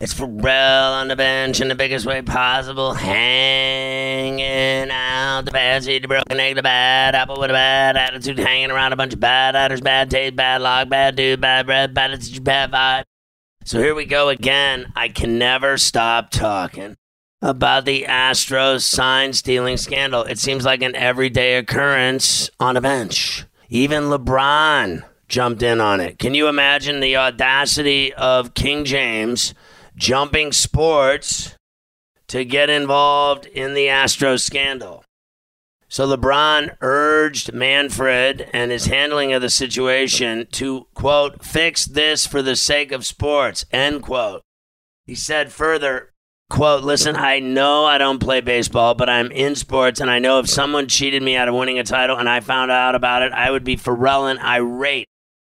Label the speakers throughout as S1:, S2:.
S1: It's Ferrall on the bench in the biggest way possible, hanging out the bad seed, the broken egg, the bad apple with a bad attitude, hanging around a bunch of bad actors, bad taste, bad luck, bad dude, bad breath, bad attitude, bad vibe. So here we go again. I can never stop talking about the Astros sign stealing scandal. It seems like an everyday occurrence on a bench. Even LeBron jumped in on it. Can you imagine the audacity of King James? Jumping sports to get involved in the Astro scandal. So LeBron urged Manfred and his handling of the situation to, quote, fix this for the sake of sports, end quote. He said further, quote, listen, I know I don't play baseball, but I'm in sports, and I know if someone cheated me out of winning a title and I found out about it, I would be feral and irate.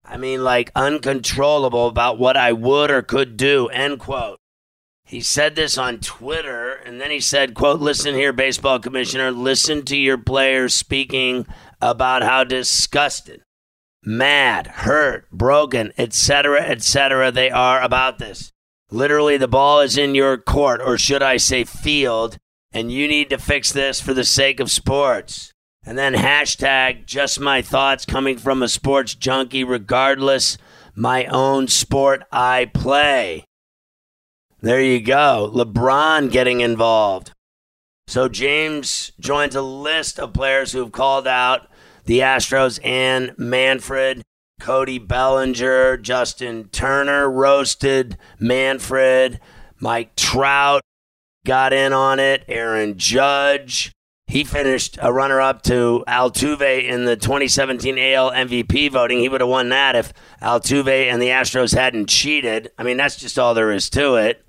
S1: I mean, like uncontrollable about what I would or could do, end quote. He said this on Twitter, and then he said, quote, listen here, baseball commissioner, listen to your players speaking about how disgusted, mad, hurt, broken, etc., etc. they are about this. Literally, the ball is in your court, or should I say field, and you need to fix this for the sake of sports. And then hashtag just my thoughts coming from a sports junkie, regardless my own sport I play. There you go. LeBron getting involved. So James joins a list of players who have called out the Astros and Manfred, Cody Bellinger, Justin Turner roasted Manfred, Mike Trout got in on it, Aaron Judge, he finished a runner up to Altuve in the 2017 AL MVP voting. He would have won that if Altuve and the Astros hadn't cheated. I mean, that's just all there is to it.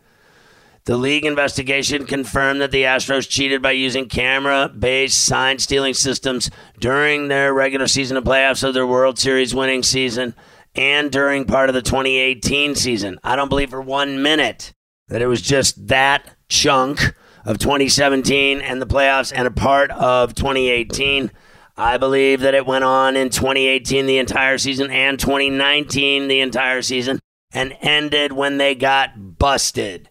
S1: The league investigation confirmed that the Astros cheated by using camera based sign stealing systems during their regular season of playoffs of their World Series winning season and during part of the 2018 season. I don't believe for one minute that it was just that chunk of 2017 and the playoffs and a part of 2018. I believe that it went on in 2018 the entire season and 2019 the entire season and ended when they got busted.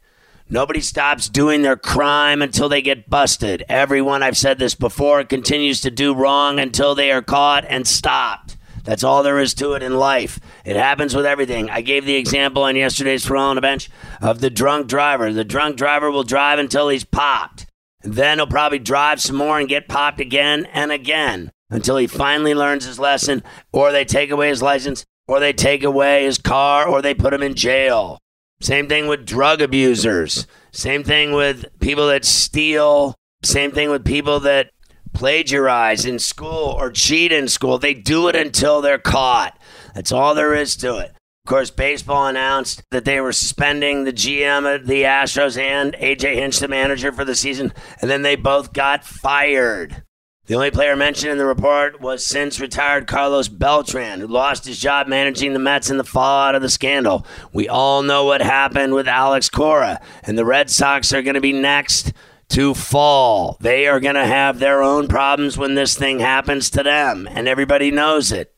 S1: Nobody stops doing their crime until they get busted. Everyone, I've said this before, continues to do wrong until they are caught and stopped. That's all there is to it in life. It happens with everything. I gave the example on yesterday's throw on the bench of the drunk driver. The drunk driver will drive until he's popped. Then he'll probably drive some more and get popped again and again until he finally learns his lesson, or they take away his license, or they take away his car, or they put him in jail. Same thing with drug abusers. Same thing with people that steal. Same thing with people that plagiarize in school or cheat in school. They do it until they're caught. That's all there is to it. Of course, baseball announced that they were suspending the GM of the Astros and AJ Hinch, the manager for the season, and then they both got fired. The only player mentioned in the report was since retired Carlos Beltran, who lost his job managing the Mets in the fallout of the scandal. We all know what happened with Alex Cora, and the Red Sox are going to be next to fall. They are going to have their own problems when this thing happens to them, and everybody knows it.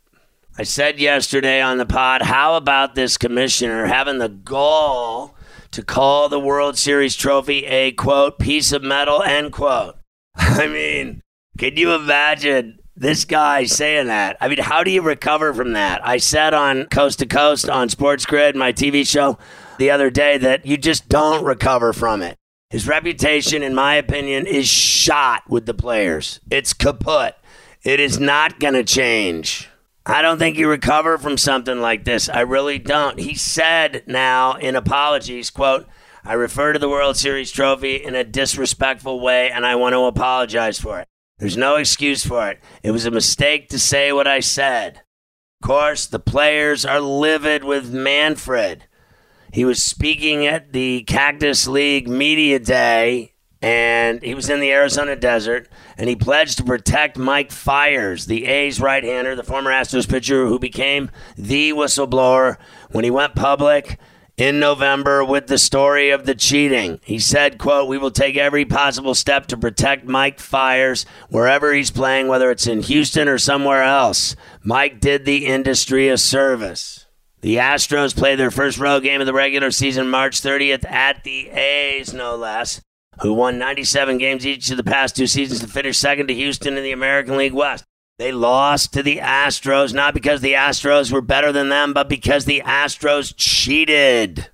S1: I said yesterday on the pod, how about this commissioner having the gall to call the World Series trophy a quote piece of metal end quote? I mean, can you imagine this guy saying that? I mean, how do you recover from that? I said on Coast to Coast on Sports Grid, my TV show, the other day that you just don't recover from it. His reputation, in my opinion, is shot with the players. It's kaput. It is not going to change. I don't think you recover from something like this. I really don't. He said now in apologies, quote, I refer to the World Series trophy in a disrespectful way and I want to apologize for it. There's no excuse for it. It was a mistake to say what I said. Of course, the players are livid with Manfred. He was speaking at the Cactus League Media Day and he was in the Arizona desert, and he pledged to protect Mike Fiers, the A's right-hander, the former Astros pitcher who became the whistleblower when he went public in November with the story of the cheating. He said, quote, "We will take every possible step to protect Mike Fiers wherever he's playing, whether it's in Houston or somewhere else. Mike did the industry a service." The Astros play their first road game of the regular season March 30th at the A's, no less who won 97 games each of the past two seasons to finish second to Houston in the American League West. They lost to the Astros, not because the Astros were better than them, but because the Astros cheated.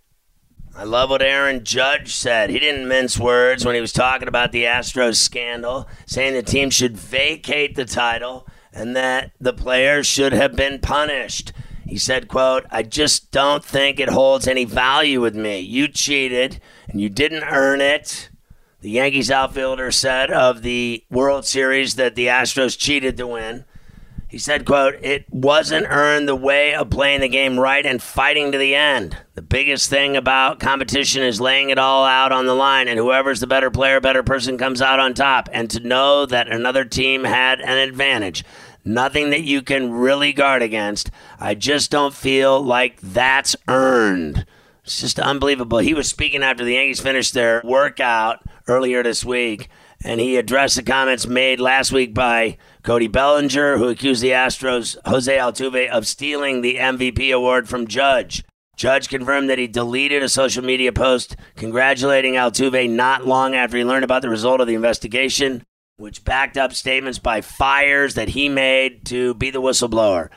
S1: I love what Aaron Judge said. He didn't mince words when he was talking about the Astros scandal, saying the team should vacate the title and that the players should have been punished. He said, quote, I just don't think it holds any value with me. You cheated and you didn't earn it. The Yankees outfielder said of the World Series that the Astros cheated to win. He said, quote, it wasn't earned the way of playing the game right and fighting to the end. The biggest thing about competition is laying it all out on the line, and whoever's the better player, better person comes out on top. And to know that another team had an advantage, nothing that you can really guard against, I just don't feel like that's earned. It's just unbelievable. He was speaking after the Yankees finished their workout earlier this week, and he addressed the comments made last week by Cody Bellinger, who accused the Astros' Jose Altuve of stealing the MVP award from Judge. Judge confirmed that he deleted a social media post congratulating Altuve not long after he learned about the result of the investigation, which backed up statements by Fiers that he made to be the whistleblower.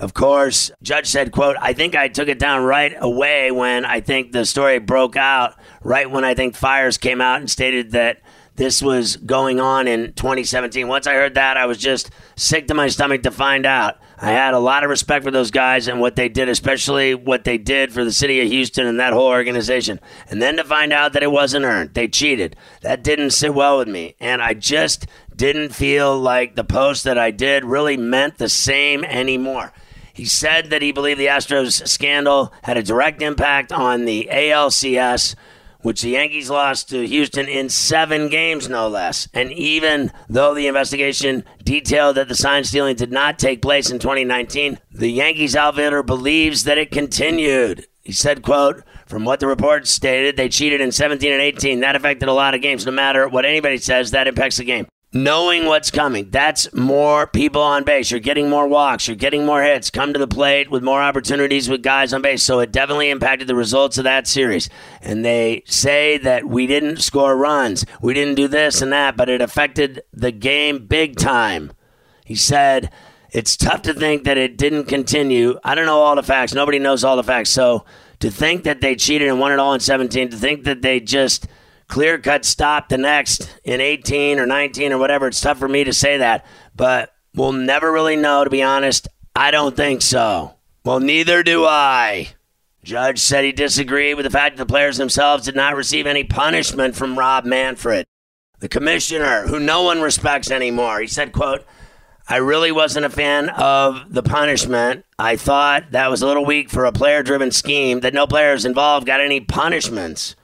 S1: Of course, Judge said, quote, I think I took it down right away when I think the story broke out, right when I think Fiers came out and stated that this was going on in 2017. Once I heard that, I was just sick to my stomach to find out. I had a lot of respect for those guys and what they did, especially what they did for the city of Houston and that whole organization. And then to find out that it wasn't earned, they cheated. That didn't sit well with me. And I just didn't feel like the post that I did really meant the same anymore. He said that he believed the Astros scandal had a direct impact on the ALCS, which the Yankees lost to Houston in seven games, no less. And even though the investigation detailed that the sign stealing did not take place in 2019, the Yankees outfielder believes that it continued. He said, quote, from what the report stated, they cheated in 17 and 18. That affected a lot of games. No matter what anybody says, that impacts the game knowing what's coming. That's more people on base. You're getting more walks. You're getting more hits. Come to the plate with more opportunities with guys on base. So it definitely impacted the results of that series. And they say that we didn't score runs. We didn't do this and that, but it affected the game big time. He said, it's tough to think that it didn't continue. I don't know all the facts. Nobody knows all the facts. So to think that they cheated and won it all in 17, to think that they just – clear cut stop the next in 18 or 19 or whatever. It's tough for me to say that, but we'll never really know, to be honest. I don't think so. Well, neither do I. Judge said he disagreed with the fact that the players themselves did not receive any punishment from Rob Manfred, the commissioner, who no one respects anymore. He said, quote, I really wasn't a fan of the punishment. I thought that was a little weak for a player driven scheme that no players involved got any punishments.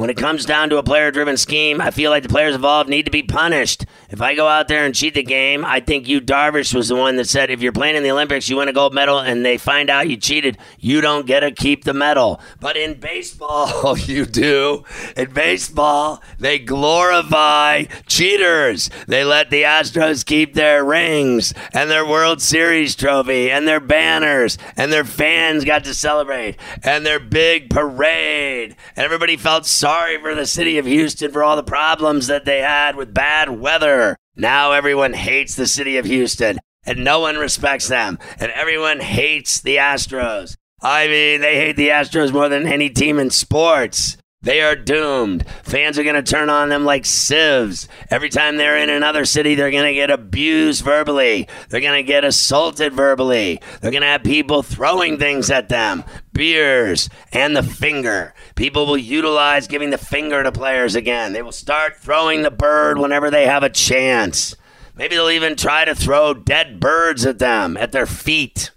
S1: When it comes down to a player driven scheme, I feel like the players involved need to be punished. If I go out there and cheat the game, I think you, Darvish was the one that said if you're playing in the Olympics, you win a gold medal, and they find out you cheated, you don't get to keep the medal. But in baseball, oh, you do. In baseball, they glorify cheaters. They let the Astros keep their rings and their World Series trophy and their banners, and their fans got to celebrate, and their big parade. And everybody felt sorry sorry for the city of Houston for all the problems that they had with bad weather. Now everyone hates the city of Houston and no one respects them and everyone hates the Astros. I mean, they hate the Astros more than any team in sports. They are doomed. Fans are going to turn on them like sieves. Every time they're in another city, they're going to get abused verbally. They're going to get assaulted verbally. They're going to have people throwing things at them beers and the finger. People will utilize giving the finger to players again. They will start throwing the bird whenever they have a chance. Maybe they'll even try to throw dead birds at them, at their feet.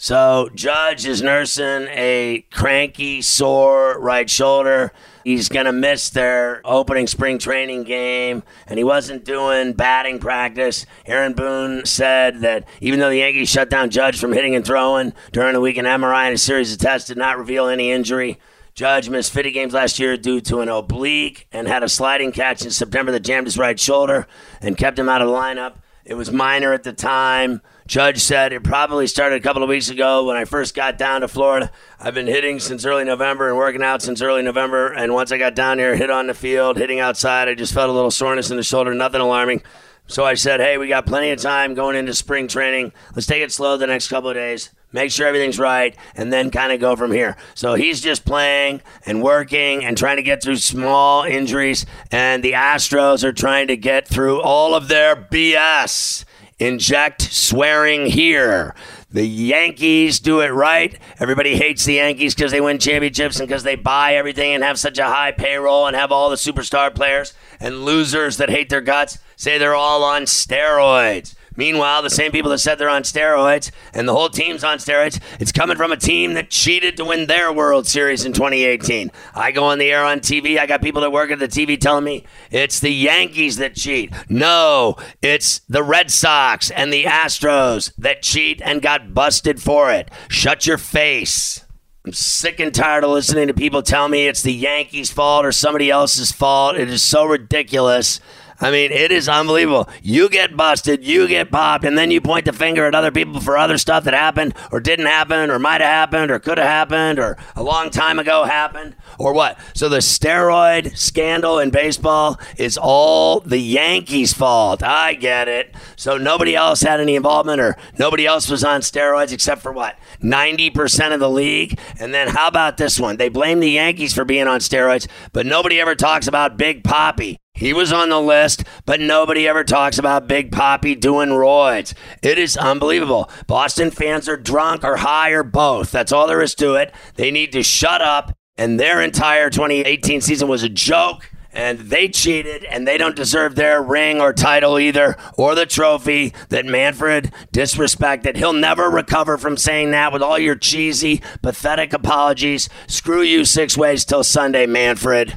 S1: So Judge is nursing a cranky, sore right shoulder. He's going to miss their opening spring training game, and he wasn't doing batting practice. Aaron Boone said that even though the Yankees shut down Judge from hitting and throwing during the week, an MRI and a series of tests did not reveal any injury. Judge missed 50 games last year due to an oblique and had a sliding catch in September that jammed his right shoulder and kept him out of the lineup. It was minor at the time. Judge said it probably started a couple of weeks ago when I first got down to Florida. I've been hitting since early November and working out since early November. And once I got down here, hit on the field, hitting outside, I just felt a little soreness in the shoulder, nothing alarming. So I said, hey, we got plenty of time going into spring training. Let's take it slow the next couple of days, make sure everything's right, and then kind of go from here. So he's just playing and working and trying to get through small injuries, and the Astros are trying to get through all of their BS inject swearing here. The Yankees do it right. Everybody hates the Yankees because they win championships and because they buy everything and have such a high payroll and have all the superstar players. And losers that hate their guts say they're all on steroids. Meanwhile, the same people that said they're on steroids and the whole team's on steroids, it's coming from a team that cheated to win their World Series in 2018. I go on the air on TV. I got people that work at the TV telling me it's the Yankees that cheat. No, it's the Red Sox and the Astros that cheat and got busted for it. Shut your face. I'm sick and tired of listening to people tell me it's the Yankees' fault or somebody else's fault. It is so ridiculous. I mean, it is unbelievable. You get busted, you get popped, and then you point the finger at other people for other stuff that happened or didn't happen or might have happened or could have happened or a long time ago happened or what. So the steroid scandal in baseball is all the Yankees' fault. I get it. So nobody else had any involvement or nobody else was on steroids except for what? 90% of the league. And then how about this one? They blame the Yankees for being on steroids, but nobody ever talks about Big Papi. He was on the list, but nobody ever talks about Big Papi doing roids. It is unbelievable. Boston fans are drunk or high or both. That's all there is to it. They need to shut up, and their entire 2018 season was a joke. And they cheated, and they don't deserve their ring or title either, or the trophy that Manfred disrespected. He'll never recover from saying that with all your cheesy, pathetic apologies. Screw you six ways till Sunday, Manfred.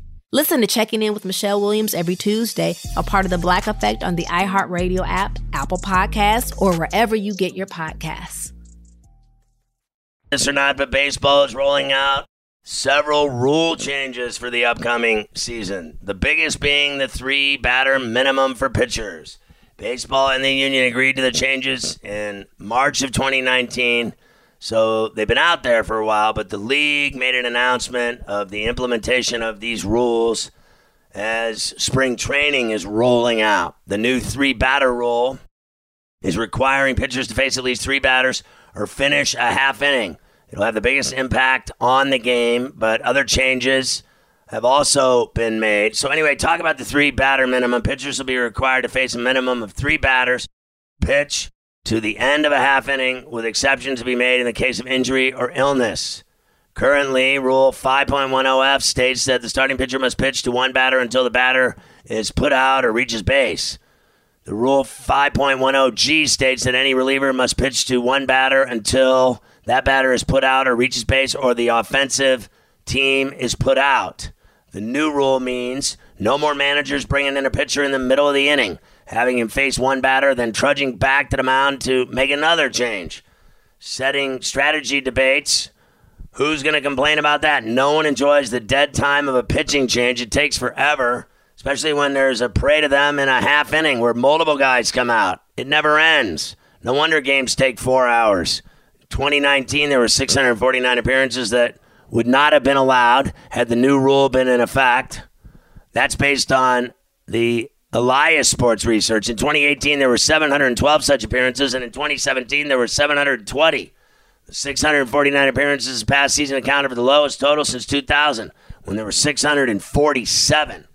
S2: Listen to Checking In with Michelle Williams every Tuesday, a part of the Black Effect on the iHeartRadio app, Apple Podcasts, or wherever you get your podcasts.
S1: This or not, but baseball is rolling out several rule changes for the upcoming season. The biggest being the three batter minimum for pitchers. Baseball and the union agreed to the changes in March of 2019. So they've been out there for a while, but the league made an announcement of the implementation of these rules as spring training is rolling out. The new three batter rule is requiring pitchers to face at least three batters or finish a half inning. It'll have the biggest impact on the game, but other changes have also been made. So, anyway, talk about the three batter minimum. Pitchers will be required to face a minimum of three batters, pitch to the end of a half inning, with exceptions to be made in the case of injury or illness. Currently, Rule 5.10F states that the starting pitcher must pitch to one batter until the batter is put out or reaches base. The Rule 5.10G states that any reliever must pitch to one batter until that batter is put out or reaches base or the offensive team is put out. The new rule means no more managers bringing in a pitcher in the middle of the inning, having him face one batter, then trudging back to the mound to make another change. Setting strategy debates. Who's going to complain about that? No one enjoys the dead time of a pitching change. It takes forever, especially when there's a parade to them in a half inning where multiple guys come out. It never ends. No wonder games take four hours. 2019, there were 649 appearances that would not have been allowed had the new rule been in effect. That's based on the Elias Sports Research. In 2018, there were 712 such appearances, and in 2017, there were 720. The 649 appearances past season accounted for the lowest total since 2000, when there were 647.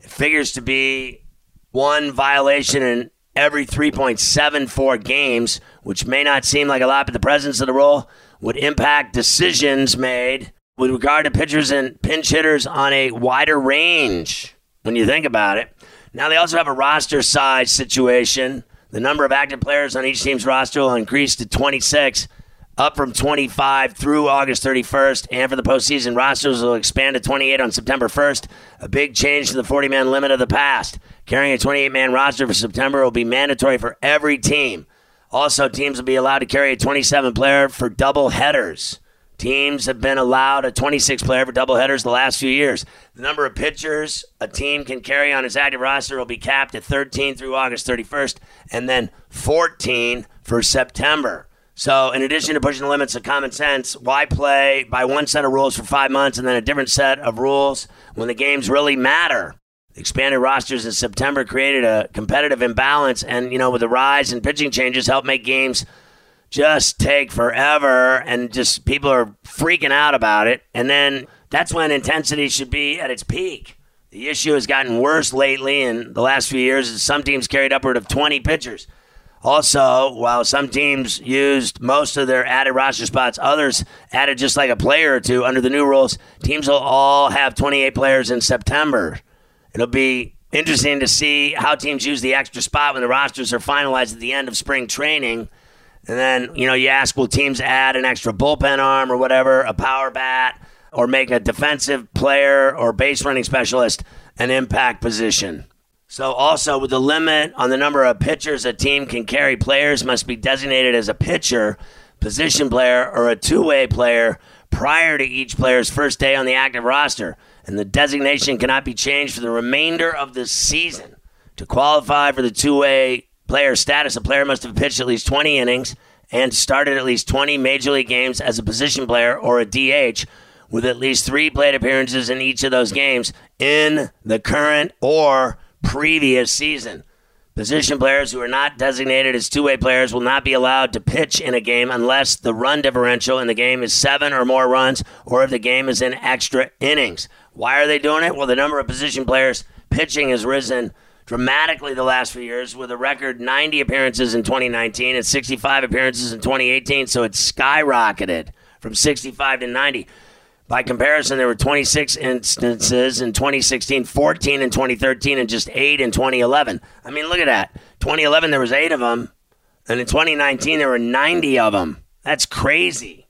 S1: It figures to be one violation in every 3.74 games, which may not seem like a lot, but the presence of the rule would impact decisions made with regard to pitchers and pinch hitters on a wider range when you think about it. Now, they also have a roster size situation. The number of active players on each team's roster will increase to 26, up from 25 through August 31st. And for the postseason, rosters will expand to 28 on September 1st, a big change to the 40 man limit of the past. Carrying a 28 man roster for September will be mandatory for every team. Also, teams will be allowed to carry a 27 player for double headers. Teams have been allowed a 26 player for double headers the last few years. The number of pitchers a team can carry on its active roster will be capped at 13 through August 31st, and then 14 for September. So, in addition to pushing the limits of common sense, why play by one set of rules for five months and then a different set of rules when the games really matter? expanded rosters in September created a competitive imbalance, and you know, with the rise in pitching changes, helped make games just take forever, and just people are freaking out about it. And then that's when intensity should be at its peak. The issue has gotten worse lately in the last few years some teams carried upward of 20 pitchers. Also, while some teams used most of their added roster spots, others added just like a player or two under the new rules. Teams will all have 28 players in September. It'll be interesting to see how teams use the extra spot when the rosters are finalized at the end of spring training. And then, you know, you ask, will teams add an extra bullpen arm or whatever, a power bat, or make a defensive player or base running specialist an impact position? So, also with the limit on the number of pitchers a team can carry, players must be designated as a pitcher, position player, or a two way player prior to each player's first day on the active roster and the designation cannot be changed for the remainder of the season. To qualify for the two way player status, a player must have pitched at least 20 innings and started at least 20 major league games as a position player or a DH, with at least three plate appearances in each of those games in the current or previous season. Position players who are not designated as two way players will not be allowed to pitch in a game unless the run differential in the game is seven or more runs or if the game is in extra innings. Why are they doing it? Well, the number of position players pitching has risen dramatically the last few years with a record 90 appearances in 2019 and 65 appearances in 2018. So it skyrocketed from 65 to 90. By comparison, there were 26 instances in 2016, 14 in 2013, and just eight in 2011. I mean, look at that. 2011, there was eight of them, and in 2019, there were 90 of them. That's crazy.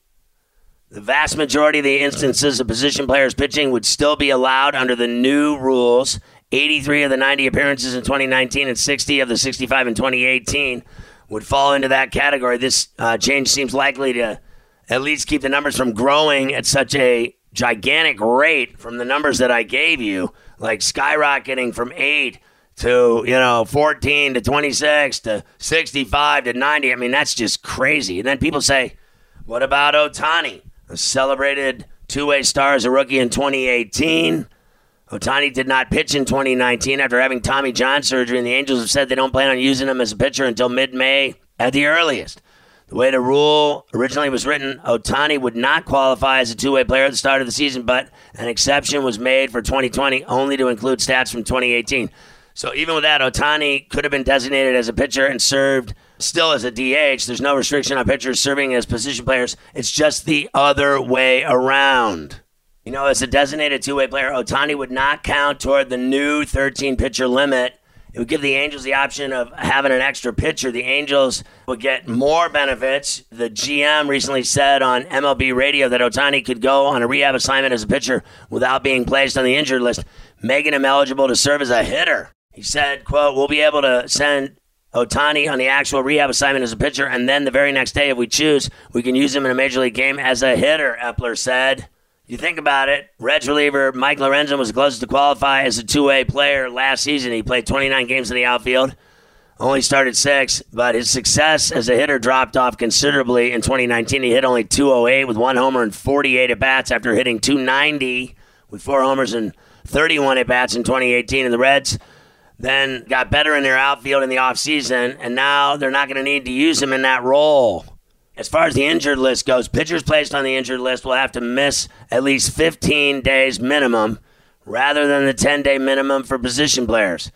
S1: The vast majority of the instances of position players pitching would still be allowed under the new rules. 83 of the 90 appearances in 2019 and 60 of the 65 in 2018 would fall into that category. This uh, change seems likely to at least keep the numbers from growing at such a gigantic rate from the numbers that I gave you, like skyrocketing from 8 to, you know, 14 to 26 to 65 to 90. I mean, that's just crazy. And then people say, what about Ohtani? A celebrated two way star as a rookie in 2018. Ohtani did not pitch in 2019 after having Tommy John surgery, and the Angels have said they don't plan on using him as a pitcher until mid May at the earliest. The way the rule originally was written, Ohtani would not qualify as a two way player at the start of the season, but an exception was made for 2020 only to include stats from 2018. So even with that, Ohtani could have been designated as a pitcher and served still as a DH. There's no restriction on pitchers serving as position players. It's just the other way around. You know, as a designated two way player, Ohtani would not count toward the new 13 pitcher limit. It would give the Angels the option of having an extra pitcher. The Angels would get more benefits. The GM recently said on MLB radio that Ohtani could go on a rehab assignment as a pitcher without being placed on the injured list, making him eligible to serve as a hitter. He said, quote, we'll be able to send Ohtani on the actual rehab assignment as a pitcher, and then the very next day, if we choose, we can use him in a major league game as a hitter, Eppler said. You think about it, Reds reliever Mike Lorenzen was closest to qualify as a two way player last season. He played 29 games in the outfield, only started six, but his success as a hitter dropped off considerably in 2019. He hit only 208 with one homer and 48 at bats after hitting 290 with four homers and 31 at bats in 2018. And the Reds then got better in their outfield in the offseason, and now they're not going to need to use him in that role. As far as the injured list goes, pitchers placed on the injured list will have to miss at least 15 days minimum rather than the 10 day minimum for position players.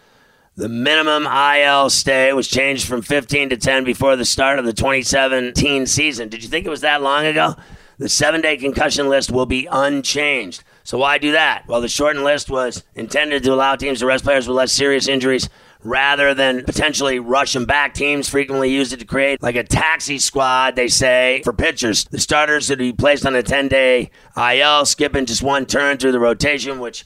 S1: The minimum IL stay was changed from 15 to 10 before the start of the 2017 season. Did you think it was that long ago? The seven day concussion list will be unchanged. So why do that? Well, the shortened list was intended to allow teams to rest players with less serious injuries rather than potentially rush them back. Teams frequently use it to create like a taxi squad, they say, for pitchers. The starters would be placed on a 10 day IL, skipping just one turn through the rotation, which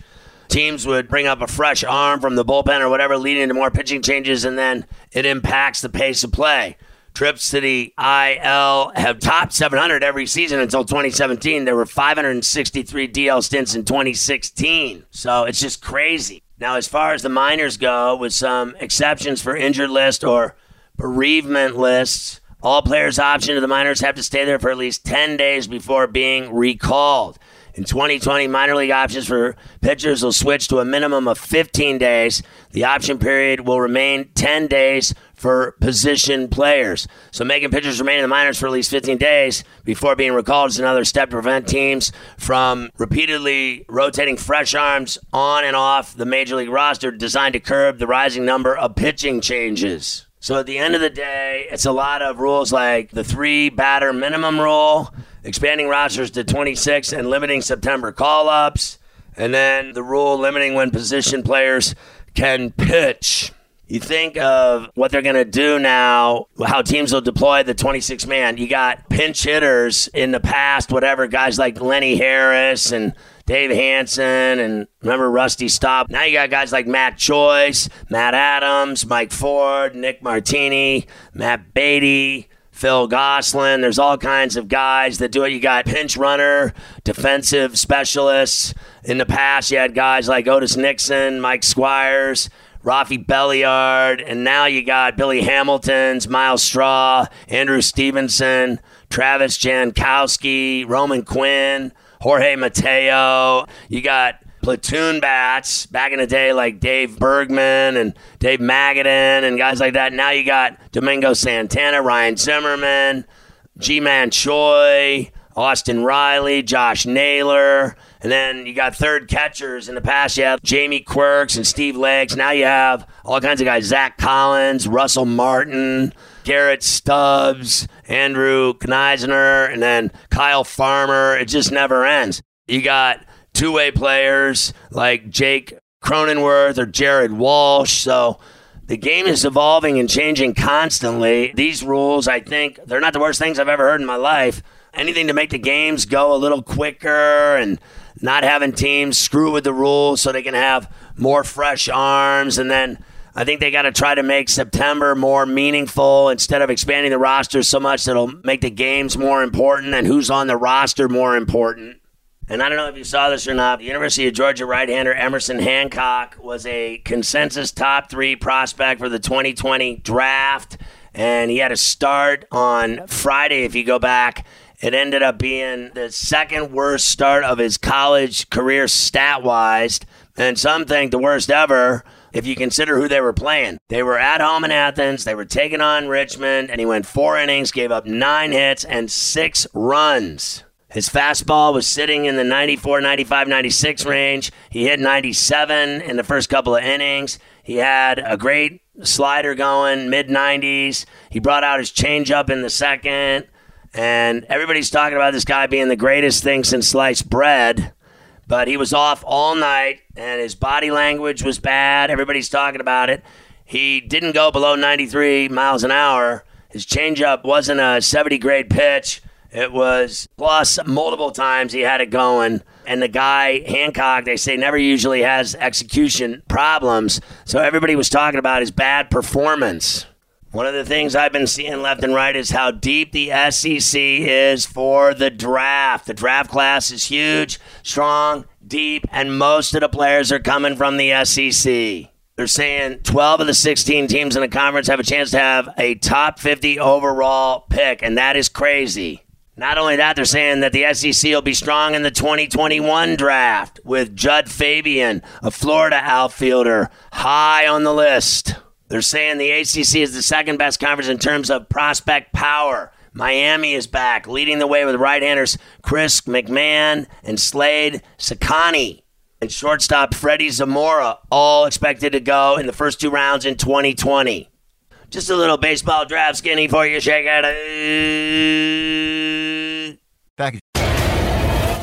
S1: teams would bring up a fresh arm from the bullpen or whatever, leading to more pitching changes, and then it impacts the pace of play. Trips to the IL have topped 700 every season until 2017. There were 563 DL stints in 2016. So it's just crazy. Now, as far as the minors go, with some exceptions for injured list or bereavement lists, all players optioned to the minors have to stay there for at least 10 days before being recalled. In 2020, minor league options for pitchers will switch to a minimum of 15 days. The option period will remain 10 days for position players. So making pitchers remain in the minors for at least 15 days before being recalled is another step to prevent teams from repeatedly rotating fresh arms on and off the major league roster designed to curb the rising number of pitching changes. So at the end of the day, it's a lot of rules like the three batter minimum rule, expanding rosters to 26 and limiting September call ups, and then the rule limiting when position players can pitch. You think of what they're going to do now, how teams will deploy the 26 man. You got pinch hitters in the past, whatever, guys like Lenny Harris and Dave Hansen and remember Rusty Staub. Now you got guys like Matt Joyce, Matt Adams, Mike Ford, Nick Martini, Matt Beaty, Phil Gosselin. There's all kinds of guys that do it. You got pinch runner, defensive specialists. In the past, you had guys like Otis Nixon, Mike Squires. Rafi Belliard, and now you got Billy Hamilton's, Myles Straw, Andrew Stevenson, Travis Jankowski, Roman Quinn, Jorge Mateo. You got platoon bats back in the day like Dave Bergman and Dave Magadan and guys like that. Now you got Domingo Santana, Ryan Zimmerman, Ji-Man Choi, Austin Riley, Josh Naylor. And then you got third catchers. In the past, you have Jamie Quirks and Steve Legs. Now you have all kinds of guys Zach Collins, Russell Martin, Garrett Stubbs, Andrew Knizner, and then Kyle Farmer. It just never ends. You got two way players like Jake Cronenworth or Jared Walsh. So the game is evolving and changing constantly. These rules, I think, they're not the worst things I've ever heard in my life. Anything to make the games go a little quicker and not having teams screw with the rules so they can have more fresh arms. And then I think they got to try to make September more meaningful instead of expanding the roster so much that'll make the games more important and who's on the roster more important. And I don't know if you saw this or not. The University of Georgia right hander Emerson Hancock was a consensus top three prospect for the 2020 draft. And he had a start on Friday, if you go back. It ended up being the second worst start of his college career stat wise. And some think the worst ever if you consider who they were playing. They were at home in Athens, they were taking on Richmond, and he went four innings, gave up nine hits, and six runs. His fastball was sitting in the 94, 95, 96 range. He hit 97 in the first couple of innings. He had a great slider going, mid 90s. He brought out his changeup in the second. And everybody's talking about this guy being the greatest thing since sliced bread. But he was off all night, and his body language was bad. Everybody's talking about it. He didn't go below 93 miles an hour. His changeup wasn't a 70 grade pitch. It was plus multiple times he had it going. And the guy, Hancock, they say never usually has execution problems. So everybody was talking about his bad performance. One of the things I've been seeing left and right is how deep the SEC is for the draft. The draft class is huge, strong, deep, and most of the players are coming from the SEC. They're saying 12 of the 16 teams in the conference have a chance to have a top 50 overall pick, and that is crazy. Not only that, they're saying that the SEC will be strong in the 2021 draft with Jud Fabian, a Florida outfielder, high on the list. They're saying the ACC is the second best conference in terms of prospect power. Miami is back, leading the way with right-handers Chris McMahon and Slade Cecconi. And shortstop Freddie Zamora, all expected to go in the first two rounds in 2020. Just a little baseball draft skinny for you, shake it.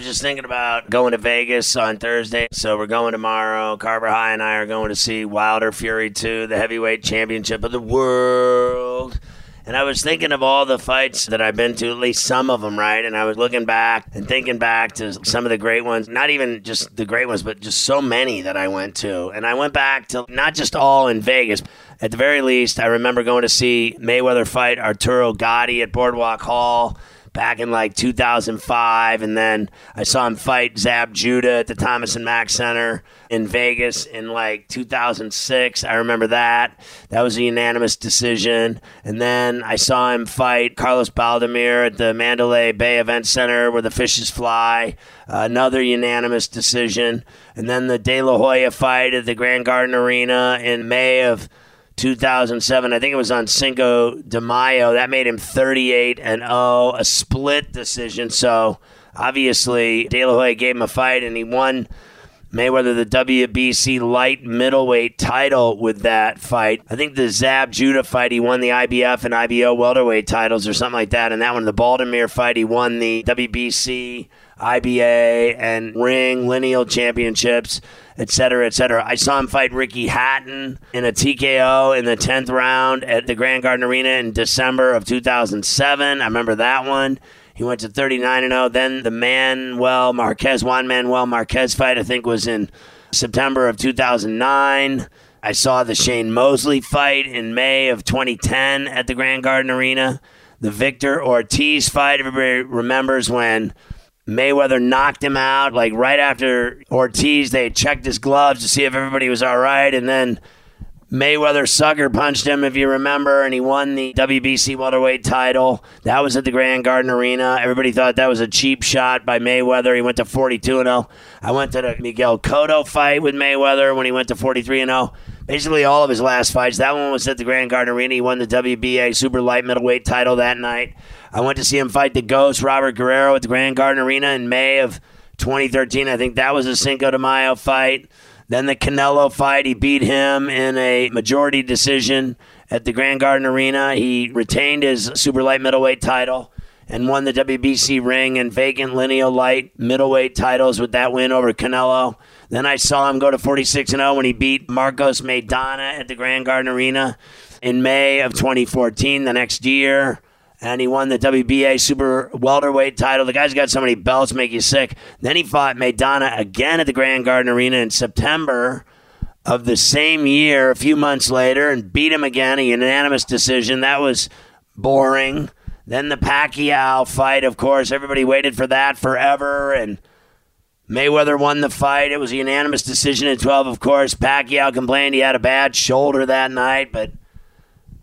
S1: Was just thinking about going to Vegas on Thursday. So we're going tomorrow. Carver High and I are going to see Wilder Fury 2, the heavyweight championship of the world. And I was thinking of all the fights that I've been to, at least some of them, right? And I was looking back and thinking back to some of the great ones, not even just the great ones, but just so many that I went to. And I went back to not just all in Vegas. At the very least, I remember going to see Mayweather fight Arturo Gatti at Boardwalk Hall back in like 2005. And then I saw him fight Zab Judah at the Thomas and Mack Center in Vegas in like 2006. I remember that. That was a unanimous decision. And then I saw him fight Carlos Baldomir at the Mandalay Bay Event Center where the fishes fly. Uh, another unanimous decision. And then the De La Hoya fight at the Grand Garden Arena in May of 2007. I think it was on Cinco de Mayo. That made him 38 and 0, a split decision. So obviously, De La Hoya gave him a fight and he won Mayweather the WBC light middleweight title with that fight. I think the Zab Judah fight, he won the IBF and IBO welterweight titles or something like that. And that one, the Baldomir fight, he won the WBC, IBA, and Ring Lineal Championships, et cetera, et cetera. I saw him fight Ricky Hatton in a TKO in the 10th round at the Grand Garden Arena in December of 2007. I remember that one. He went to 39 and 0. Then the Manuel Marquez, Juan Manuel Marquez fight, I think, was in September of 2009. I saw the Shane Mosley fight in May of 2010 at the Grand Garden Arena. The Victor Ortiz fight, everybody remembers when Mayweather knocked him out. Like right after Ortiz, they checked his gloves to see if everybody was all right. And then Mayweather sucker punched him, if you remember, and he won the WBC welterweight title. That was at the Grand Garden Arena. Everybody thought that was a cheap shot by Mayweather. He went to 42 0. I went to the Miguel Cotto fight with Mayweather when he went to 43 and 0. Basically, all of his last fights. That one was at the Grand Garden Arena. He won the WBA super light middleweight title that night. I went to see him fight the Ghost, Robert Guerrero, at the Grand Garden Arena in May of 2013. I think that was a Cinco de Mayo fight. Then the Canelo fight, he beat him in a majority decision at the Grand Garden Arena. He retained his super light middleweight title and won the WBC ring and vacant lineal light middleweight titles with that win over Canelo. Then I saw him go to 46 0 when he beat Marcos Maidana at the Grand Garden Arena in May of 2014, the next year and he won the WBA super welterweight title. The guy's got so many belts, make you sick. Then he fought Maidana again at the Grand Garden Arena in September of the same year, a few months later, and beat him again, a unanimous decision. That was boring. Then the Pacquiao fight, of course, everybody waited for that forever, and Mayweather won the fight. It was a unanimous decision at 12, of course. Pacquiao complained he had a bad shoulder that night, but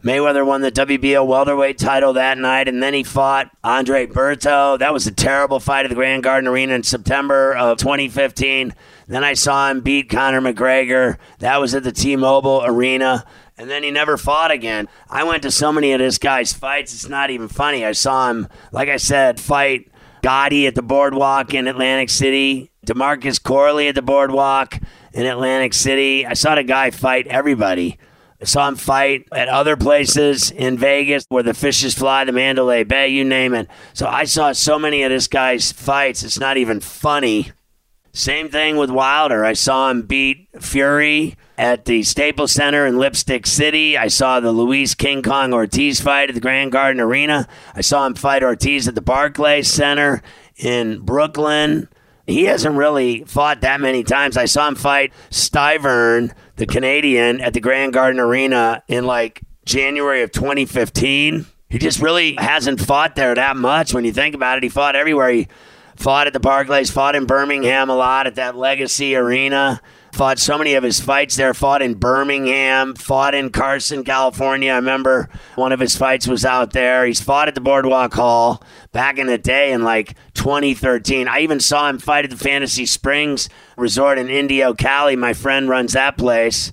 S1: Mayweather won the WBO welterweight title that night, and then he fought Andre Berto. That was a terrible fight at the Grand Garden Arena in September of 2015. Then I saw him beat Conor McGregor. That was at the T-Mobile Arena. And then he never fought again. I went to so many of this guy's fights, it's not even funny. I saw him, like I said, fight Gatti at the boardwalk in Atlantic City, Demarcus Corley at the boardwalk in Atlantic City. I saw the guy fight everybody. I saw him fight at other places in Vegas where the fishes fly, the Mandalay Bay, you name it. So I saw so many of this guy's fights, it's not even funny. Same thing with Wilder. I saw him beat Fury at the Staples Center in Lipstick City. I saw the Luis King Kong Ortiz fight at the Grand Garden Arena. I saw him fight Ortiz at the Barclays Center in Brooklyn. He hasn't really fought that many times. I saw him fight Stiverne the Canadian at the Grand Garden Arena in like January of 2015. He just really hasn't fought there that much when you think about it. He fought everywhere. He fought at the Barclays, fought in Birmingham a lot at that Legacy Arena fought so many of his fights there. Fought in Birmingham, fought in Carson, California. I remember one of his fights was out there. He's fought at the Boardwalk Hall back in the day in like 2013. I even saw him fight at the Fantasy Springs Resort in Indio, Cali. My friend runs that place.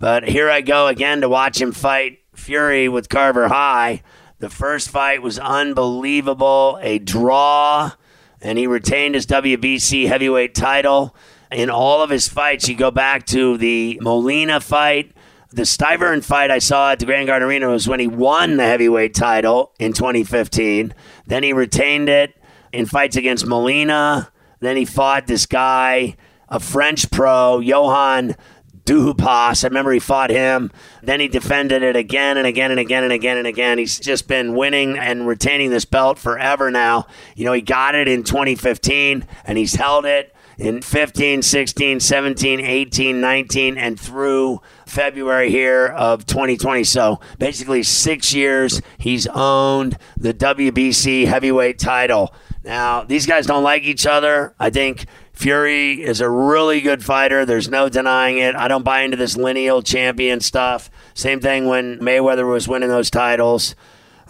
S1: But here I go again to watch him fight Fury with Carver High. The first fight was unbelievable, a draw, and he retained his WBC heavyweight title in all of his fights. You go back to the Molina fight. The Stiverne fight I saw at the Grand Garden Arena was when he won the heavyweight title in 2015. Then he retained it in fights against Molina. Then he fought this guy, a French pro, Johann Duhaupas. I remember he fought him. Then he defended it again and again and again and again and again. He's just been winning and retaining this belt forever now. You know, he got it in 2015 and he's held it in 15, 16, 17, 18, 19, and through February here of 2020. So basically, six years he's owned the WBC heavyweight title. Now, these guys don't like each other. I think Fury is a really good fighter. There's no denying it. I don't buy into this lineal champion stuff. Same thing when Mayweather was winning those titles.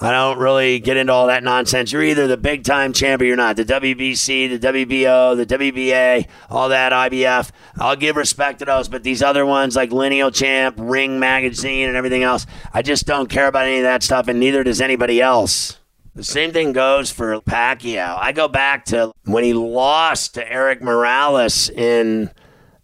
S1: I don't really get into all that nonsense. You're either the big time champ or you're not. The WBC, the WBO, the WBA, all that IBF. I'll give respect to those, but these other ones like Lineal Champ, Ring Magazine, and everything else, I just don't care about any of that stuff, and neither does anybody else. The same thing goes for Pacquiao. I go back to when he lost to Erik Morales in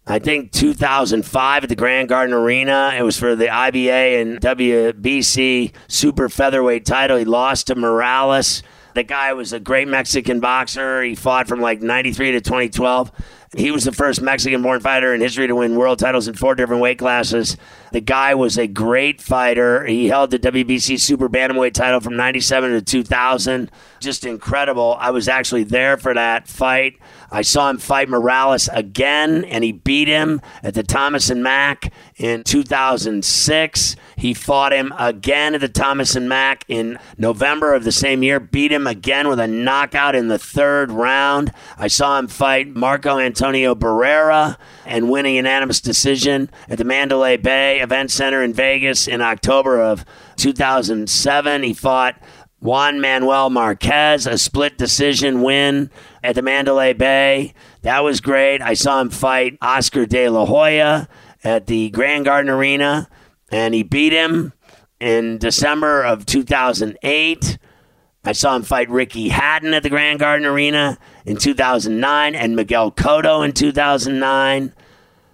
S1: I think 2005 at the Grand Garden Arena. It was for the IBA and WBC super featherweight title. He lost to Morales. The guy was a great Mexican boxer. He fought from like 93 to 2012. He was the first Mexican born fighter in history to win world titles in four different weight classes. The guy was a great fighter. He held the WBC Super Bantamweight title from 97 to 2000. Just incredible. I was actually there for that fight. I saw him fight Morales again, and he beat him at the Thomas and Mack in 2006. He fought him again at the Thomas and Mack in November of the same year, beat him again with a knockout in the third round. I saw him fight Marco Antonio Barrera and win a unanimous decision at the Mandalay Bay Event Center in Vegas in October of 2007. He fought Juan Manuel Marquez, a split decision win at the Mandalay Bay. That was great. I saw him fight Oscar De La Hoya at the Grand Garden Arena, and he beat him in December of 2008. I saw him fight Ricky Hatton at the Grand Garden Arena in 2009 and Miguel Cotto in 2009.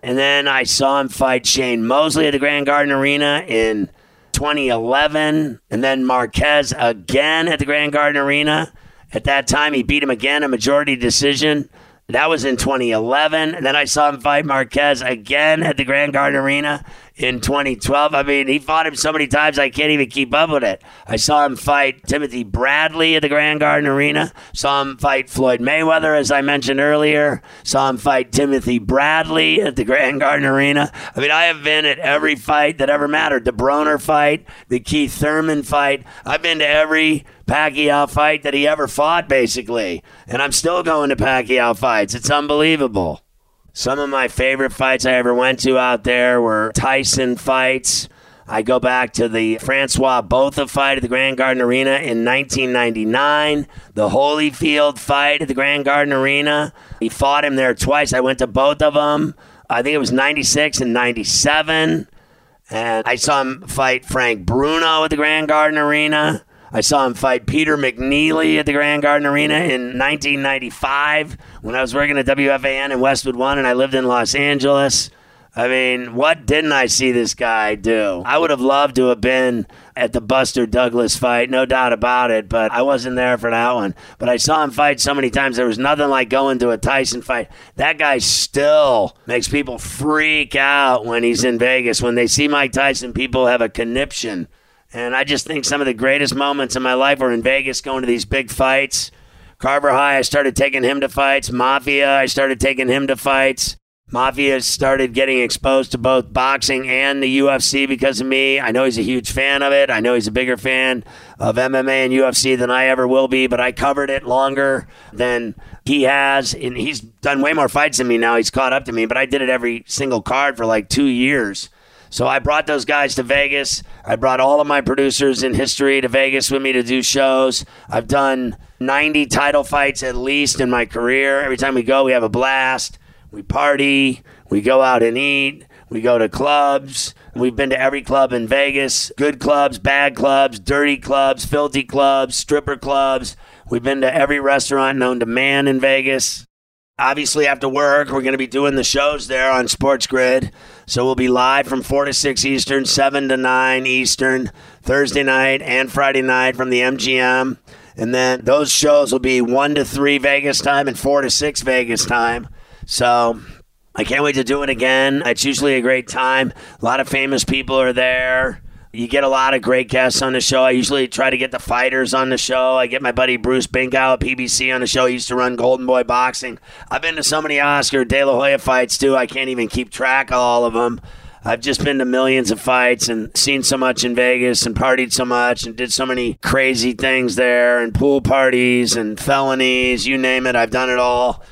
S1: And then I saw him fight Shane Mosley at the Grand Garden Arena in 2011. And then Marquez again at the Grand Garden Arena. At that time, he beat him again, a majority decision. That was in 2011. And then I saw him fight Marquez again at the Grand Garden Arena in 2012. I mean, he fought him so many times I can't even keep up with it. I saw him fight Timothy Bradley at the Grand Garden Arena. Saw him fight Floyd Mayweather, as I mentioned earlier. Saw him fight Timothy Bradley at the Grand Garden Arena. I mean, I have been at every fight that ever mattered. The Broner fight, the Keith Thurman fight. I've been to every Pacquiao fight that he ever fought, basically. And I'm still going to Pacquiao fights. It's unbelievable. Some of my favorite fights I ever went to out there were Tyson fights. I go back to the Francois Botha fight at the Grand Garden Arena in 1999, the Holyfield fight at the Grand Garden Arena. He fought him there twice. I went to both of them. I think it was 96 and 97. And I saw him fight Frank Bruno at the Grand Garden Arena. I saw him fight Peter McNeely at the Grand Garden Arena in 1995 when I was working at WFAN in Westwood One and I lived in Los Angeles. I mean, what didn't I see this guy do? I would have loved to have been at the Buster Douglas fight, no doubt about it, but I wasn't there for that one. But I saw him fight so many times. There was nothing like going to a Tyson fight. That guy still makes people freak out when he's in Vegas. When they see Mike Tyson, people have a conniption and I just think some of the greatest moments in my life were in Vegas going to these big fights. Carver High, I started taking him to fights. Mafia, I started taking him to fights. Mafia started getting exposed to both boxing and the UFC because of me. I know he's a huge fan of it. I know he's a bigger fan of MMA and UFC than I ever will be, but I covered it longer than he has. And he's done way more fights than me now. He's caught up to me, but I did it every single card for like two years. So I brought those guys to Vegas. I brought all of my producers in history to Vegas with me to do shows. I've done 90 title fights at least in my career. Every time we go, we have a blast. We party. We go out and eat. We go to clubs. We've been to every club in Vegas good clubs, bad clubs, dirty clubs, filthy clubs, stripper clubs. We've been to every restaurant known to man in Vegas. Obviously, after work, we're going to be doing the shows there on Sports Grid. So we'll be live from 4 to 6 Eastern, 7 to 9 Eastern, Thursday night and Friday night from the MGM. And then those shows will be 1 to 3 Vegas time and 4 to 6 Vegas time. So I can't wait to do it again. It's usually a great time. A lot of famous people are there. You get a lot of great guests on the show. I usually try to get the fighters on the show. I get my buddy Bruce Binkow at PBC on the show. He used to run Golden Boy Boxing. I've been to so many Oscar De La Hoya fights too. I can't even keep track of all of them. I've just been to millions of fights and seen so much in Vegas and partied so much and did so many crazy things there and pool parties and felonies, you name it. I've done it all.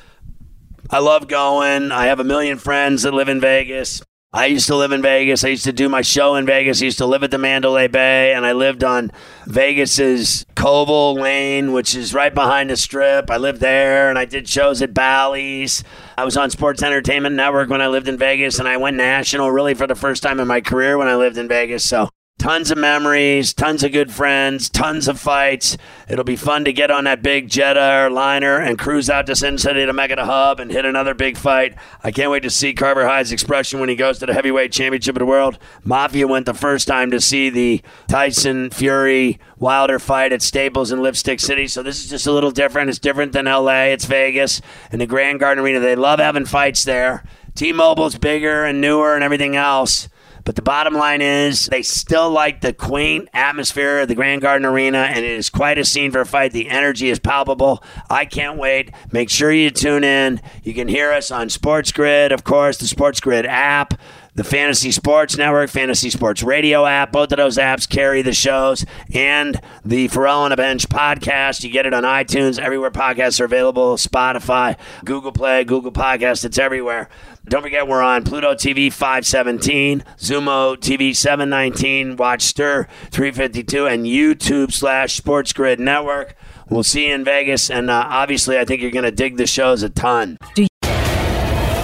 S1: I love going. I have a million friends that live in Vegas. I used to live in Vegas. I used to do my show in Vegas. I used to live at the Mandalay Bay, and I lived on Vegas's Koval Lane, which is right behind the strip. I lived there, and I did shows at Bally's. I was on Sports Entertainment Network when I lived in Vegas, and I went national really for the first time in my career when I lived in Vegas. So tons of memories, tons of good friends, tons of fights. It'll be fun to get on that big Jetta or liner and cruise out to Sin City to make it a hub and hit another big fight. I can't wait to see Carver High's expression when he goes to the heavyweight championship of the world. Mafia went the first time to see the Tyson Fury Wilder fight at Staples in Lipstick City, so this is just a little different. It's different than LA, it's Vegas, and the Grand Garden Arena. They love having fights there. T Mobile's bigger and newer and everything else. But the bottom line is they still like the quaint atmosphere of the Grand Garden Arena, and it is quite a scene for a fight. The energy is palpable. I can't wait. Make sure you tune in. You can hear us on Sports Grid, of course, the Sports Grid app the Fantasy Sports Network, Fantasy Sports Radio app. Both of those apps carry the shows and the Ferrall on a Bench podcast. You get it on iTunes, everywhere podcasts are available, Spotify, Google Play, Google Podcast. It's everywhere. Don't forget, we're on Pluto TV 517, Xumo TV 719, Watch STIRR 352, and YouTube slash Sports Grid Network. We'll see you in Vegas, and uh, obviously, I think you're going to dig the shows a ton.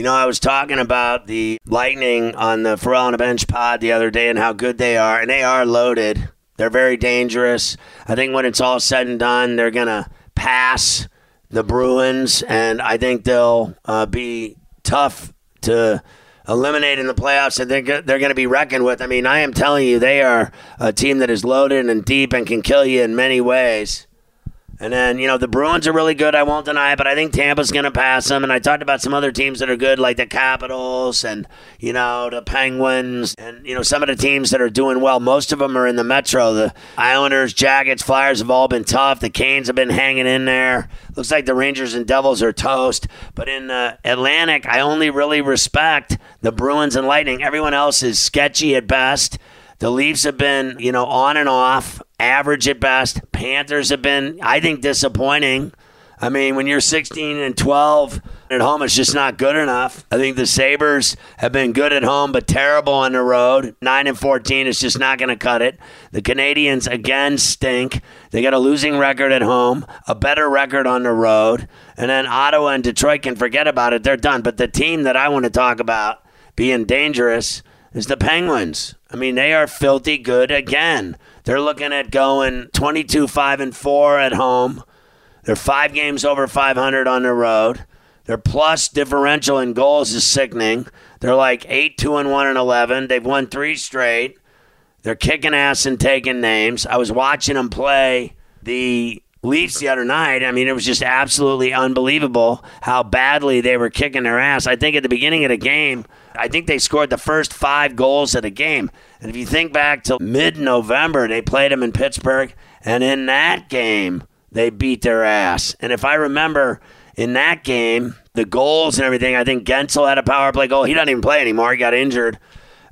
S1: You know, I was talking about the Lightning on the Ferrall on a Bench pod the other day and how good they are, and they are loaded. They're very dangerous. I think when it's all said and done, they're going to pass the Bruins, and I think they'll uh, be tough to eliminate in the playoffs. I think they're going to be reckoned with. I mean, I am telling you, they are a team that is loaded and deep and can kill you in many ways. And then, you know, the Bruins are really good. I won't deny it, but I think Tampa's going to pass them. And I talked about some other teams that are good, like the Capitals and, you know, the Penguins and, you know, some of the teams that are doing well. Most of them are in the Metro. The Islanders, Jackets, Flyers have all been tough. The Canes have been hanging in there. Looks like the Rangers and Devils are toast. But in the Atlantic, I only really respect the Bruins and Lightning. Everyone else is sketchy at best. The Leafs have been, you know, on and off, average at best. Panthers have been, I think, disappointing. I mean, when you're 16 and 12 at home, it's just not good enough. I think the Sabres have been good at home, but terrible on the road. 9 and 14 is just not going to cut it. The Canadiens, again, stink. They got a losing record at home, a better record on the road. And then Ottawa and Detroit can forget about it. They're done. But the team that I want to talk about being dangerous is the Penguins. I mean, they are filthy good again. They're looking at going 22 5 and 4 at home. They're 5 games over 500 on the road. Their plus differential in goals is sickening. They're like 8 2 and 1 and 11. They've won 3 straight. They're kicking ass and taking names. I was watching them play the Leafs the other night. I mean, it was just absolutely unbelievable how badly they were kicking their ass. I think at the beginning of the game, I think they scored the first five goals of the game. And if you think back to mid November, they played them in Pittsburgh. And in that game, they beat their ass. And if I remember in that game, the goals and everything, I think Guentzel had a power play goal. He doesn't even play anymore. He got injured.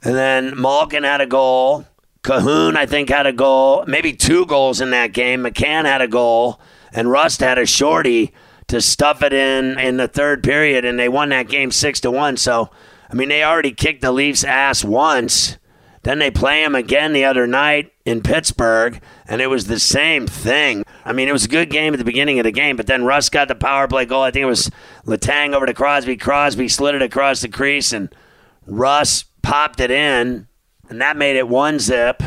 S1: And then Malkin had a goal. Kahun, I think, had a goal, maybe two goals in that game. McCann had a goal, and Rust had a shorty to stuff it in in the third period, and they won that game six to one. So, I mean, they already kicked the Leafs' ass once. Then they play them again the other night in Pittsburgh, and it was the same thing. I mean, it was a good game at the beginning of the game, but then Rust got the power play goal. I think it was Letang over to Crosby. Crosby slid it across the crease, and Rust popped it in and that made it one zip.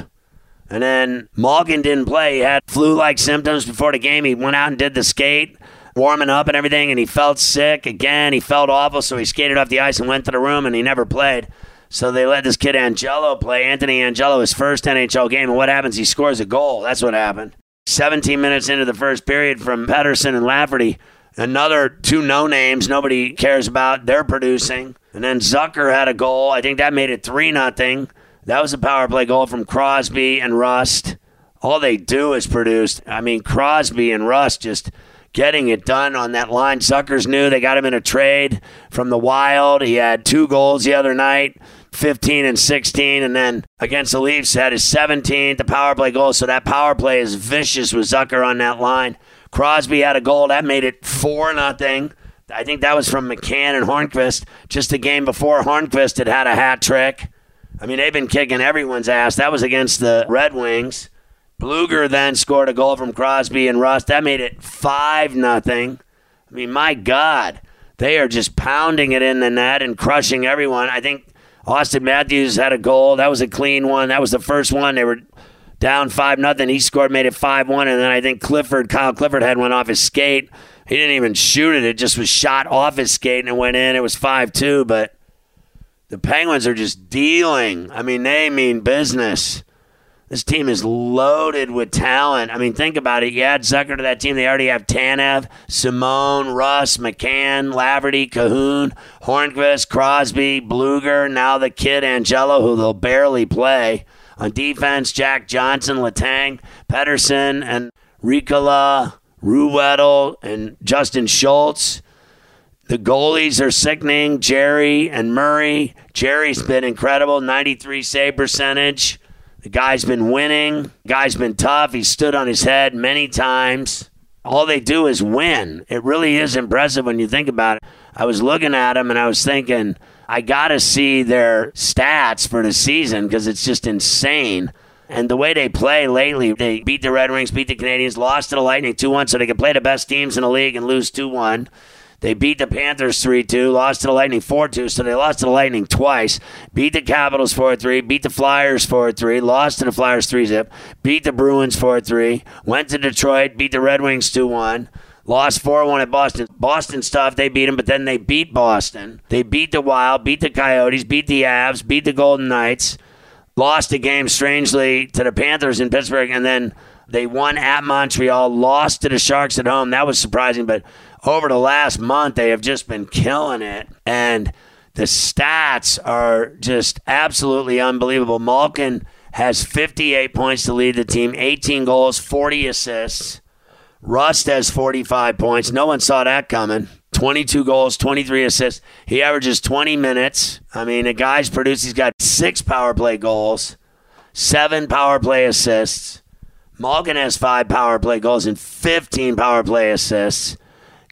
S1: And then Morgan didn't play. He had flu like symptoms before the game. He went out and did the skate, warming up and everything, and he felt sick again. He felt awful, so he skated off the ice and went to the room, and he never played. So they let this kid Angello play, Anthony Angello, his first NHL game. And what happens? He scores a goal. That's what happened. 17 minutes into the first period from Pettersson and Lafferty. Another two no names nobody cares about. They're producing. And then Zucker had a goal. I think that made it 3 nothing. That was a power play goal from Crosby and Rust. All they do is produce. I mean, Crosby and Rust just getting it done on that line. Zucker's knew they got him in a trade from the Wild. He had two goals the other night. 15 and 16, and then against the Leafs had his 17th, the power play goal. So that power play is vicious with Zucker on that line. Crosby had a goal that made it four nothing. I think that was from McCann and Hornqvist. Just the game before, Hornqvist had had a hat trick. I mean, they've been kicking everyone's ass. That was against the Red Wings. Blueger then scored a goal from Crosby and Rust. That made it five nothing. I mean, my God, they are just pounding it in the net and crushing everyone. I think Auston Matthews had a goal. That was a clean one. That was the first one. They were down five nothing. He scored, made it five one, and then I think Clifford, Kyle Clifford, had one off his skate. He didn't even shoot it. It just was shot off his skate and it went in. It was five two, but the Penguins are just dealing. I mean, they mean business. This team is loaded with talent. I mean, think about it. You add Zucker to that team. They already have Tanev, Simon, Rust, McCann, Lafferty, Kahun, Hornqvist, Crosby, Blueger, now the kid Angello, who they'll barely play. On defense, Jack Johnson, Letang, Pettersson, and Riikola, Ruhwedel, and Justin Schultz. The goalies are sickening. Jarry and Murray. Jarry's been incredible, 93 save percentage. The guy's been winning. The guy's been tough. He stood on his head many times. All they do is win. It really is impressive when you think about it. I was looking at them and I was thinking, I got to see their stats for the season because it's just insane. And the way they play lately, they beat the Red Wings, beat the Canadiens, lost to the Lightning 2 1, so they can play the best teams in the league and lose 2 1. They beat the Panthers 3 2, lost to the Lightning 4 2, so they lost to the Lightning twice. Beat the Capitals 4 3, beat the Flyers 4 3, lost to the Flyers 3 zip, beat the Bruins 4 3, went to Detroit, beat the Red Wings 2 1. Lost 4 1 at Boston. Boston stuff, they beat them, but then they beat Boston. They beat the Wild, beat the Coyotes, beat the Avs, beat the Golden Knights. Lost a game, strangely, to the Panthers in Pittsburgh, and then they won at Montreal, lost to the Sharks at home. That was surprising, but over the last month, they have just been killing it. And the stats are just absolutely unbelievable. Malkin has 58 points to lead the team, 18 goals, 40 assists. Rust has 45 points. No one saw that coming. 22 goals, 23 assists. He averages 20 minutes. I mean, the guy's produced, he's got six power play goals, seven power play assists. Malkin has five power play goals and 15 power play assists.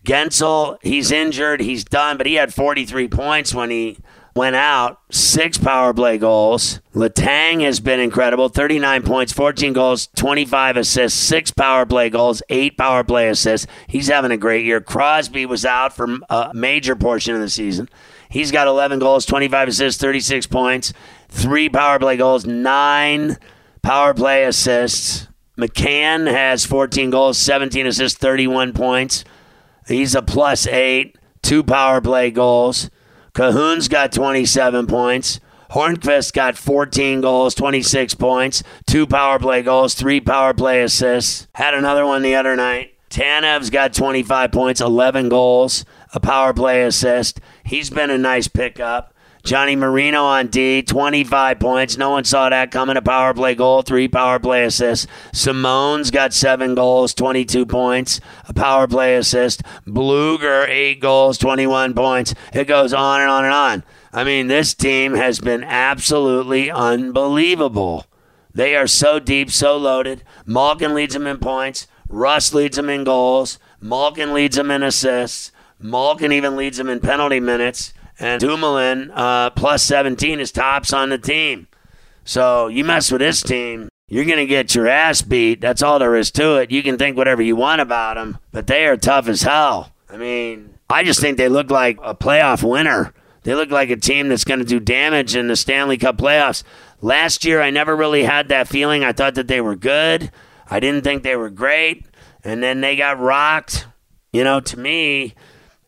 S1: Guentzel, he's injured, he's done, but he had 43 points when he went out, six power play goals. Letang has been incredible 39 points, 14 goals, 25 assists, six power play goals, eight power play assists. He's having a great year. Crosby was out for a major portion of the season. He's got 11 goals, 25 assists, 36 points, three power play goals, nine power play assists. McCann has 14 goals, 17 assists, 31 points. He's a plus eight, two power play goals. Kahun's got 27 points. Hornqvist got 14 goals, 26 points, two power play goals, three power play assists. Had another one the other night. Tanev's got 25 points, 11 goals, a power play assist. He's been a nice pickup. Johnny Marino on D, 25 points. No one saw that coming. A power play goal, three power play assists. Simon's got seven goals, 22 points, a power play assist. Blueger, eight goals, 21 points. It goes on and on and on. I mean, this team has been absolutely unbelievable. They are so deep, so loaded. Malkin leads them in points. Rust leads them in goals. Malkin leads them in assists. Malkin even leads them in penalty minutes and Dumoulin uh, plus 17 is tops on the team. So you mess with this team, you're going to get your ass beat. That's all there is to it. You can think whatever you want about them, but they are tough as hell. I mean, I just think they look like a playoff winner. They look like a team that's going to do damage in the Stanley Cup playoffs. Last year, I never really had that feeling. I thought that they were good. I didn't think they were great. And then they got rocked. You know, to me,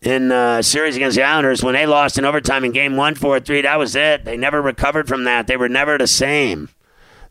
S1: in the uh, series against the Islanders when they lost in overtime in game one, four, three. That was it. They never recovered from that. They were never the same.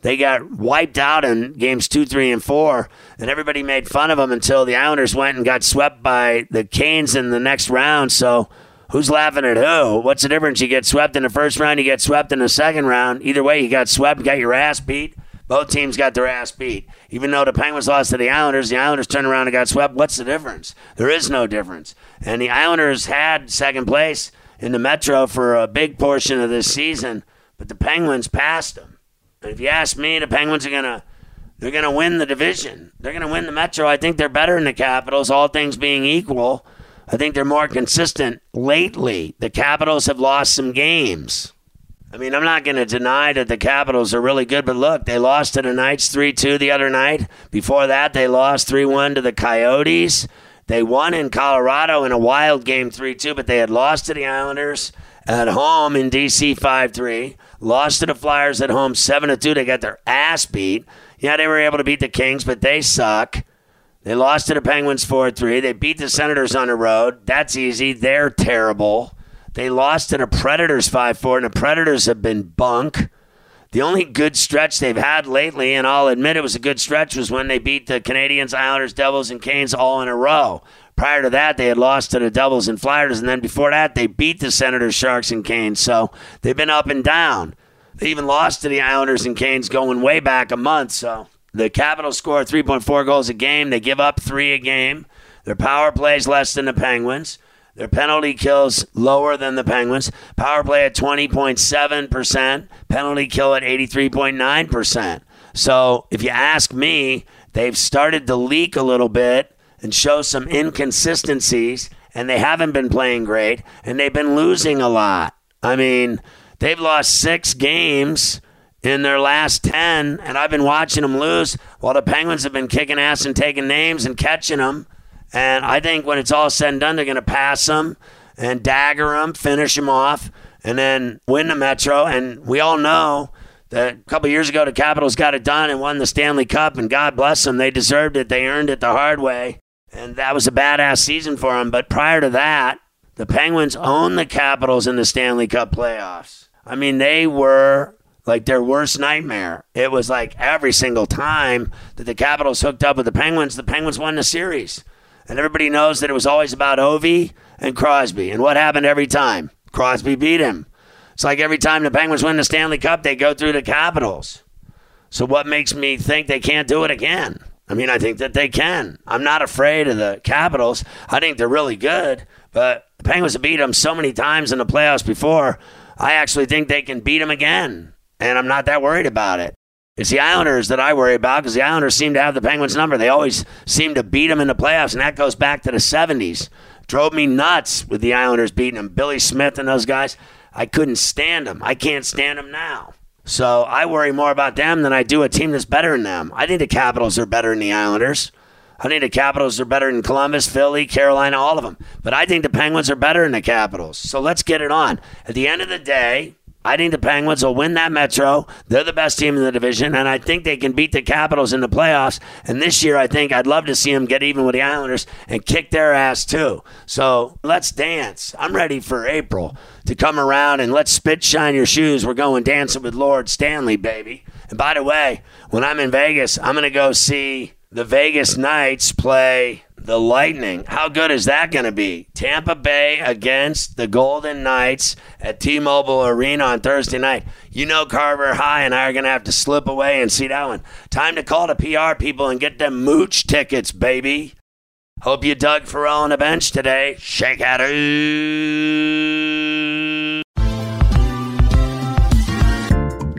S1: They got wiped out in games two, three, and four, and everybody made fun of them until the Islanders went and got swept by the Canes in the next round. So who's laughing at who? What's the difference? You get swept in the first round, you get swept in the second round. Either way, you got swept, got your ass beat. Both teams got their ass beat. Even though the Penguins lost to the Islanders, the Islanders turned around and got swept. What's the difference? There is no difference. And the Islanders had second place in the Metro for a big portion of this season. but the Penguins passed them. And if you ask me, the Penguins are gonna they're gonna win the division. They're gonna win the Metro. I think they're better than the Capitals, all things being equal. I think they're more consistent lately. The Capitals have lost some games. I mean, I'm not going to deny that the Capitals are really good, but look, they lost to the Knights 3 2 the other night. Before that, they lost 3 1 to the Coyotes. They won in Colorado in a wild game 3 2, but they had lost to the Islanders at home in DC 5 3. Lost to the Flyers at home 7 2. They got their ass beat. Yeah, they were able to beat the Kings, but they suck. They lost to the Penguins 4 3. They beat the Senators on the road. That's easy. They're terrible. They lost to the Predators 5 4, and the Predators have been bunk. The only good stretch they've had lately, and I'll admit it was a good stretch, was when they beat the Canadiens, Islanders, Devils, and Canes all in a row. Prior to that, they had lost to the Devils and Flyers, and then before that, they beat the Senators, Sharks, and Canes. So they've been up and down. They even lost to the Islanders and Canes going way back a month. So the Capitals score 3.4 goals a game. They give up three a game. Their power plays less than the Penguins. Their penalty kills lower than the Penguins. Power play at 20.7%, penalty kill at 83.9%. So if you ask me, they've started to leak a little bit and show some inconsistencies, and they haven't been playing great, and they've been losing a lot. I mean, they've lost six games in their last 10, and I've been watching them lose while the Penguins have been kicking ass and taking names and catching them. And I think when it's all said and done, they're going to pass them and dagger them, finish them off, and then win the Metro. And we all know that a couple years ago, the Capitals got it done and won the Stanley Cup, and God bless them. They deserved it. They earned it the hard way. And that was a badass season for them. But prior to that, the Penguins owned the Capitals in the Stanley Cup playoffs. I mean, they were like their worst nightmare. It was like every single time that the Capitals hooked up with the Penguins, the Penguins won the series. And everybody knows that it was always about Ovi and Crosby. And what happened every time? Crosby beat him. It's like every time the Penguins win the Stanley Cup, they go through the Capitals. So what makes me think they can't do it again? I mean, I think that they can. I'm not afraid of the Capitals. I think they're really good, but the Penguins have beat them so many times in the playoffs before. I actually think they can beat them again, and I'm not that worried about it. It's the Islanders that I worry about because the Islanders seem to have the Penguins' number. They always seem to beat them in the playoffs, and that goes back to the 70s. Drove me nuts with the Islanders beating them. Billy Smith and those guys. I couldn't stand them. I can't stand them now. So I worry more about them than I do a team that's better than them. I think the Capitals are better than the Islanders. I think the Capitals are better than Columbus, Philly, Carolina, all of them. But I think the Penguins are better than the Capitals. So let's get it on. At the end of the day, I think the Penguins will win that Metro. They're the best team in the division, and I think they can beat the Capitals in the playoffs. And this year, I think I'd love to see them get even with the Islanders and kick their ass too. So let's dance. I'm ready for April to come around and let's spit shine your shoes. We're going dancing with Lord Stanley, baby. And by the way, when I'm in Vegas, I'm going to go see the Vegas Knights play the Lightning. How good is that going to be? Tampa Bay against the Golden Knights at T Mobile Arena on Thursday night. You know, Carver High and I are going to have to slip away and see that one. Time to call the PR people and get them mooch tickets, baby. Hope you dug Ferrall on the bench today. Shake out.